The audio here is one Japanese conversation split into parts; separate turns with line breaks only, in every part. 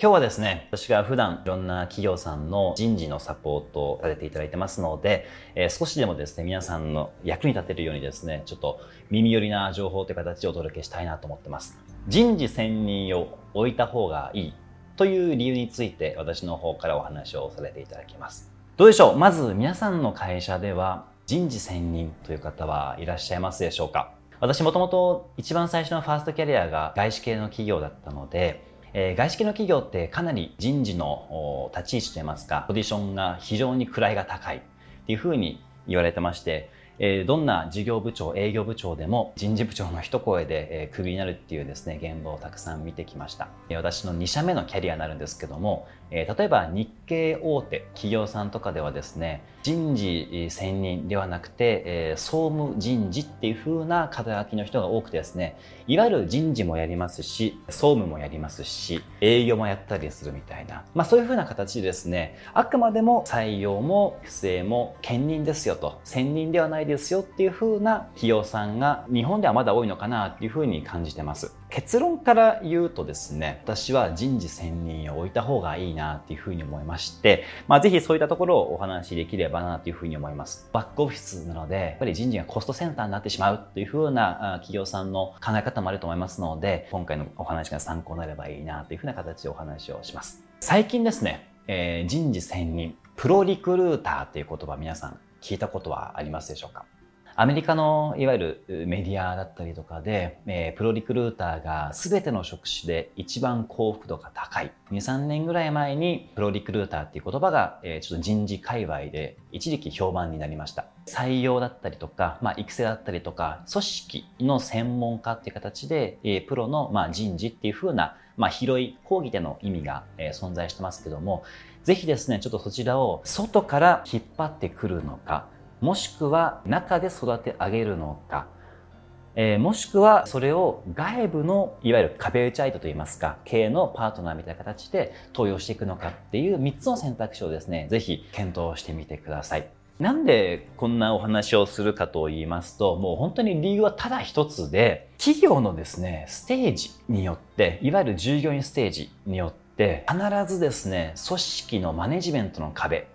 今日はですね、私が普段いろんな企業さんの人事のサポートをさせていただいてますので、えー、少しでもですね、皆さんの役に立てるようにですね、ちょっと耳寄りな情報という形でお届けしたいなと思ってます。人事専任を置いた方がいいという理由について私の方からお話をさせていただきます。どうでしょう？まず皆さんの会社では人事専任という方はいらっしゃいますでしょうか？私もともと一番最初のファーストキャリアが外資系の企業だったので、えー、外資系の企業ってかなり人事の立ち位置といいますか、ポジションが非常に位が高いっていうふうに言われてまして、えー、どんな事業部長、営業部長でも人事部長の一声で、えー、クビになるっていうですね、現場をたくさん見てきました。私の2社目のキャリアになるんですけども、え、例えば日系大手企業さんとかではですね、人事専任ではなくて、え、総務人事っていう風な肩書きの人が多くてですね、いわゆる人事もやりますし、総務もやりますし、営業もやったりするみたいな、まあそういう風な形でですね、あくまでも採用も不正も兼任ですよと、専任ではないですよっていう風な企業さんが日本ではまだ多いのかなっていう風に感じてます。結論から言うとですね、私は人事専任を置いた方がいいなっていうふうに思いまして、まあぜひそういったところをお話しできればなというふうに思います。バックオフィスなので、やっぱり人事がコストセンターになってしまうっていうふうな企業さんの考え方もあると思いますので、今回のお話が参考になればいいなというふうな形でお話をします。最近ですね、えー、人事専任、プロリクルーターっていう言葉皆さん聞いたことはありますでしょうか？アメリカのいわゆるメディアだったりとかで、え、プロリクルーターが全ての職種で一番幸福度が高い。2、3年ぐらい前にプロリクルーターっていう言葉が、え、ちょっと人事界隈で一時期評判になりました。採用だったりとか、まあ、育成だったりとか、組織の専門家っていう形で、え、プロの、ま、人事っていう風な、まあ、広い講義での意味が、え、存在してますけども、ぜひですね、ちょっとそちらを外から引っ張ってくるのか、もしくは中で育て上げるのか、えー、もしくはそれを外部のいわゆる壁打ち相手といいますか経営のパートナーみたいな形で登用していくのかっていう3つの選択肢をですねぜひ検討してみてください。なんでこんなお話をするかと言いますと、もう本当に理由はただ一つで、企業のですね、ステージによって、いわゆる従業員ステージによって、必ずですね、組織のマネジメントの壁、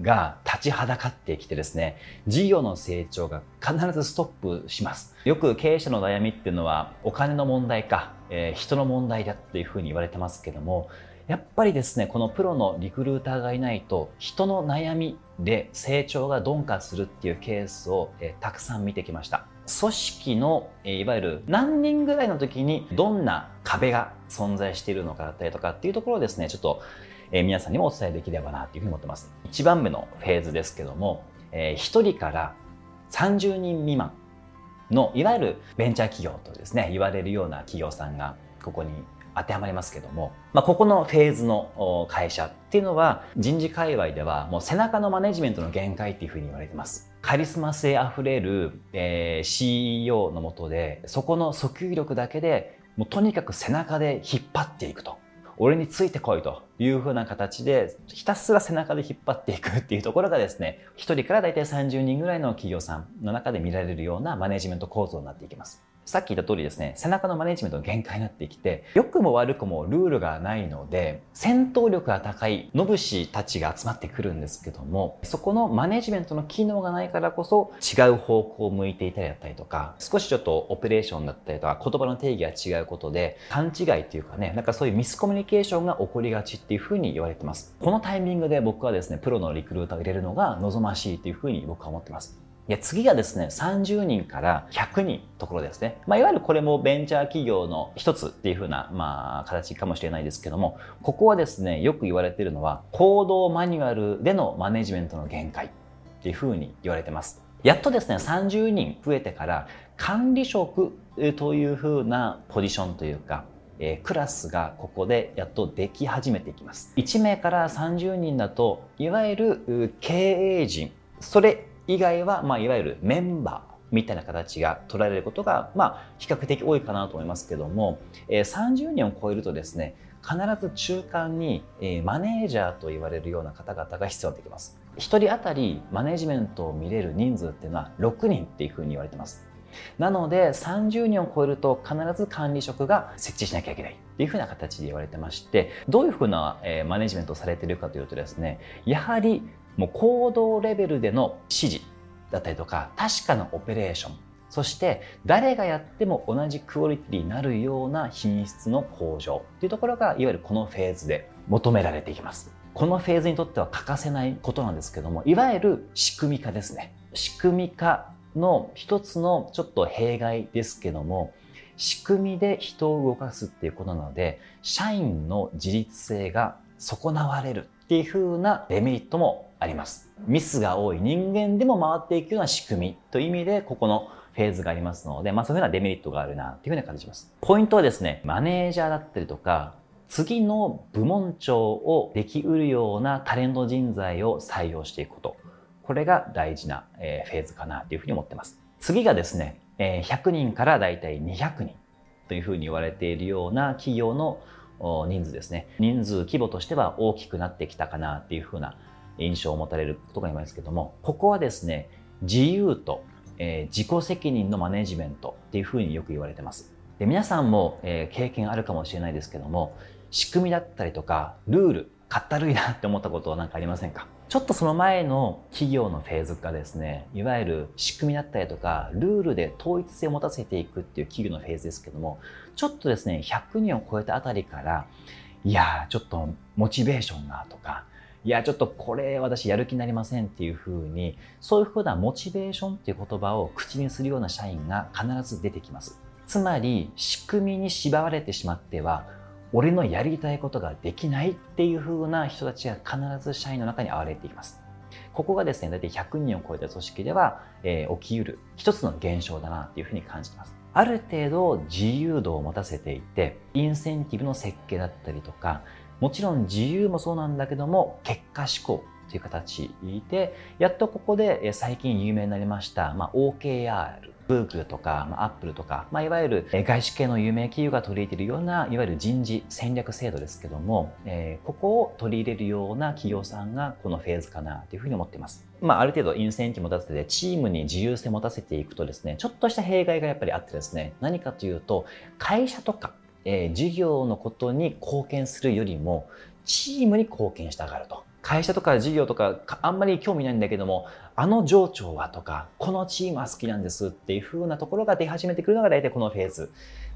が立ちはだかってきてですね、事業の成長が必ずストップします。よく経営者の悩みっていうのはお金の問題か、えー、人の問題だっていうふうに言われてますけども、やっぱりですね、このプロのリクルーターがいないと人の悩みで成長が鈍化するっていうケースを、えー、たくさん見てきました。組織の、えー、いわゆる何人ぐらいの時にどんな壁が存在しているのかだったりとかっていうところをですね、ちょっとえー、皆さんにもお伝えできればなというふうに思ってます。1番目のフェーズですけども、えー、1人から30人未満のいわゆるベンチャー企業とですね、言われるような企業さんがここに当てはまりますけども、まあ、ここのフェーズの会社っていうのは人事界隈ではもう背中のマネジメントの限界っていうふうに言われてます。カリスマ性あふれる、えー、CEO のもとでそこの訴求力だけでもうとにかく背中で引っ張っていくと。俺についてこいというふうな形で、ひたすら背中で引っ張っていくっていうところがですね、1人から大体30人ぐらいの企業さんの中で見られるようなマネジメント構造になっていきます。さっき言った通りですね、背中のマネジメントの限界になってきて、良くも悪くもルールがないので、戦闘力が高いノブシたちが集まってくるんですけども、そこのマネジメントの機能がないからこそ、違う方向を向いていたりだったりとか、少しちょっとオペレーションだったりとか、言葉の定義が違うことで、勘違いっていうかね、なんかそういうミスコミュニケーションが起こりがちっていうふうに言われてます。このタイミングで僕はですね、プロのリクルーターを入れるのが望ましいっていうふうに僕は思ってます。いや次がですね、30人から100人ところですね。まあ、いわゆるこれもベンチャー企業の一つっていう風な、まあ、形かもしれないですけども、ここはですね、よく言われているのは、行動マニュアルでのマネジメントの限界っていう風に言われてます。やっとですね、30人増えてから、管理職という風なポジションというか、クラスがここでやっとでき始めていきます。1名から30人だと、いわゆる経営陣、それ以外は、まあ、いわゆるメンバーみたいな形が捉えられることが、まあ、比較的多いかなと思いますけども、え、30人を超えるとですね、必ず中間に、え、マネージャーと言われるような方々が必要になってきます。1人当たりマネジメントを見れる人数っていうのは6人っていうふうに言われてます。なので30人を超えると必ず管理職が設置しなきゃいけないっていうふうな形で言われてましてどういうふうな、えマネジメントをされているかというとですねやはりもう行動レベルでの指示だったりとか確かなオペレーションそして誰がやっても同じクオリティになるような品質の向上っていうところがいわゆるこのフェーズで求められていきます。このフェーズにとっては欠かせないことなんですけどもいわゆる仕組み化ですね。仕組み化の一つのちょっと弊害ですけども仕組みで人を動かすっていうことなので社員の自立性が損なわれるっていう風なデメリットもありますミスが多い人間でも回っていくような仕組みという意味でここのフェーズがありますので、まあそういうふうなデメリットがあるなっていうふうに感じます。ポイントはですね、マネージャーだったりとか、次の部門長をできうるようなタレント人材を採用していくこと。これが大事な、えフェーズかなというふうに思ってます。次がですね、え100人からだいたい200人というふうに言われているような企業の人数ですね。人数規模としては大きくなってきたかなっていうふうな印象を持たれることがいますけども、ここはですね、自由と、えー、自己責任のマネジメントっていうふうによく言われてます。で皆さんも、えー、経験あるかもしれないですけども、仕組みだったりとか、ルール、かったるいなって思ったことは何かありませんか？ちょっとその前の企業のフェーズがですね、いわゆる仕組みだったりとか、ルールで統一性を持たせていくっていう企業のフェーズですけども、ちょっとですね、100人を超えたあたりから、いやちょっとモチベーションがとか、いや、ちょっとこれ私やる気になりませんっていうふうに、そういうふうなモチベーションっていう言葉を口にするような社員が必ず出てきます。つまり、仕組みに縛られてしまっては、俺のやりたいことができないっていうふうな人たちが必ず社員の中に現れていきます。ここがですね、大体100人を超えた組織では、えー、起きうる一つの現象だなっていうふうに感じています。ある程度自由度を持たせていて、インセンティブの設計だったりとか、もちろん自由もそうなんだけども結果思考という形でやっとここで最近有名になりました、まあ、OKR ブークとか、まあ、アップルとか、まあ、いわゆる外資系の有名企業が取り入れているようないわゆる人事戦略制度ですけども、えー、ここを取り入れるような企業さんがこのフェーズかなというふうに思っています。まあ、ある程度インセンティブ持たせてチームに自由性持たせていくとですね、ちょっとした弊害がやっぱりあってですね、何かというと会社とかえー、事業のことに貢献するよりも、チームに貢献したがると。会社とか事業とかあんまり興味ないんだけども、あの上長はとか、このチームは好きなんですっていう風なところが出始めてくるのが大体このフェーズ。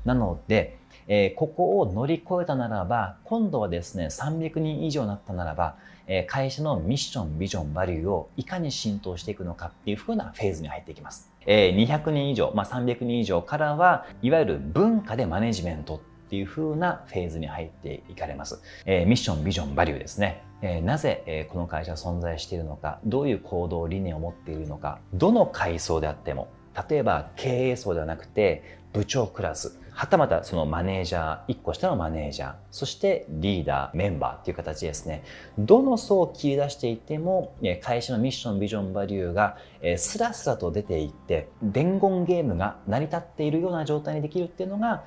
なので、えー、ここを乗り越えたならば、今度はですね、300人以上になったならば、えー、会社のミッション、ビジョン、バリューをいかに浸透していくのかっていう風なフェーズに入っていきます。え、200人以上、まあ、300人以上からは、いわゆる文化でマネジメントっていう風なフェーズに入っていかれます。えー、ミッション、ビジョン、バリューですね。えー、なぜ、えー、この会社は存在しているのか、どういう行動、理念を持っているのか、どの階層であっても、例えば経営層ではなくて部長クラス、はたまたそのマネージャー、1個下のマネージャー、そしてリーダー、メンバーっていう形ですね。どの層を切り出していても、会社のミッション、ビジョン、バリューがスラスラと出ていって、伝言ゲームが成り立っているような状態にできるっていうのが、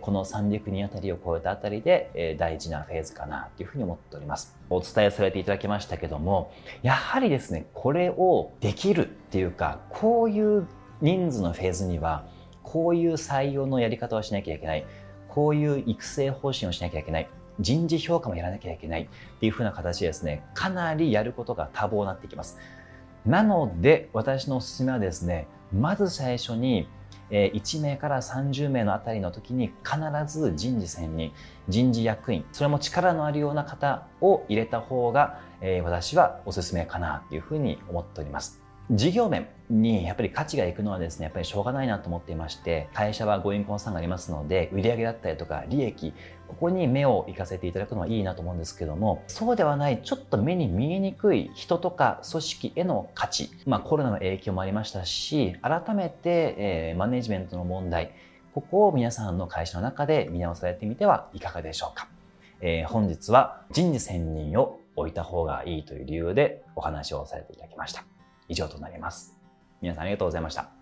この300人あたりを超えたあたりで大事なフェーズかなというふうに思っております。お伝えされていただきましたけども、やはりですね、これをできるっていうか、こういう人数のフェーズには、こういう採用のやり方をしなきゃいけない。こういう育成方針をしなきゃいけない。人事評価もやらなきゃいけないっていう風な形でですね、かなりやることが多忙になってきます。なので、私のおすすめはですね、まず最初に、1名から30名のあたりの時に必ず人事選に人事役員、それも力のあるような方を入れた方が、私はおすすめかなというふうに思っております。事業面にやっぱり価値がいくのはですね、やっぱりしょうがないなと思っていまして、会社はご印婚さんがありますので、売上だったりとか利益、ここに目を行かせていただくのはいいなと思うんですけども、そうではない、ちょっと目に見えにくい人とか組織への価値、まあコロナの影響もありましたし、改めて、えー、マネジメントの問題、ここを皆さんの会社の中で見直されてみてはいかがでしょうか。えー、本日は人事専任を置いた方がいいという理由でお話をさせていただきました。以上となります。皆さんありがとうございました。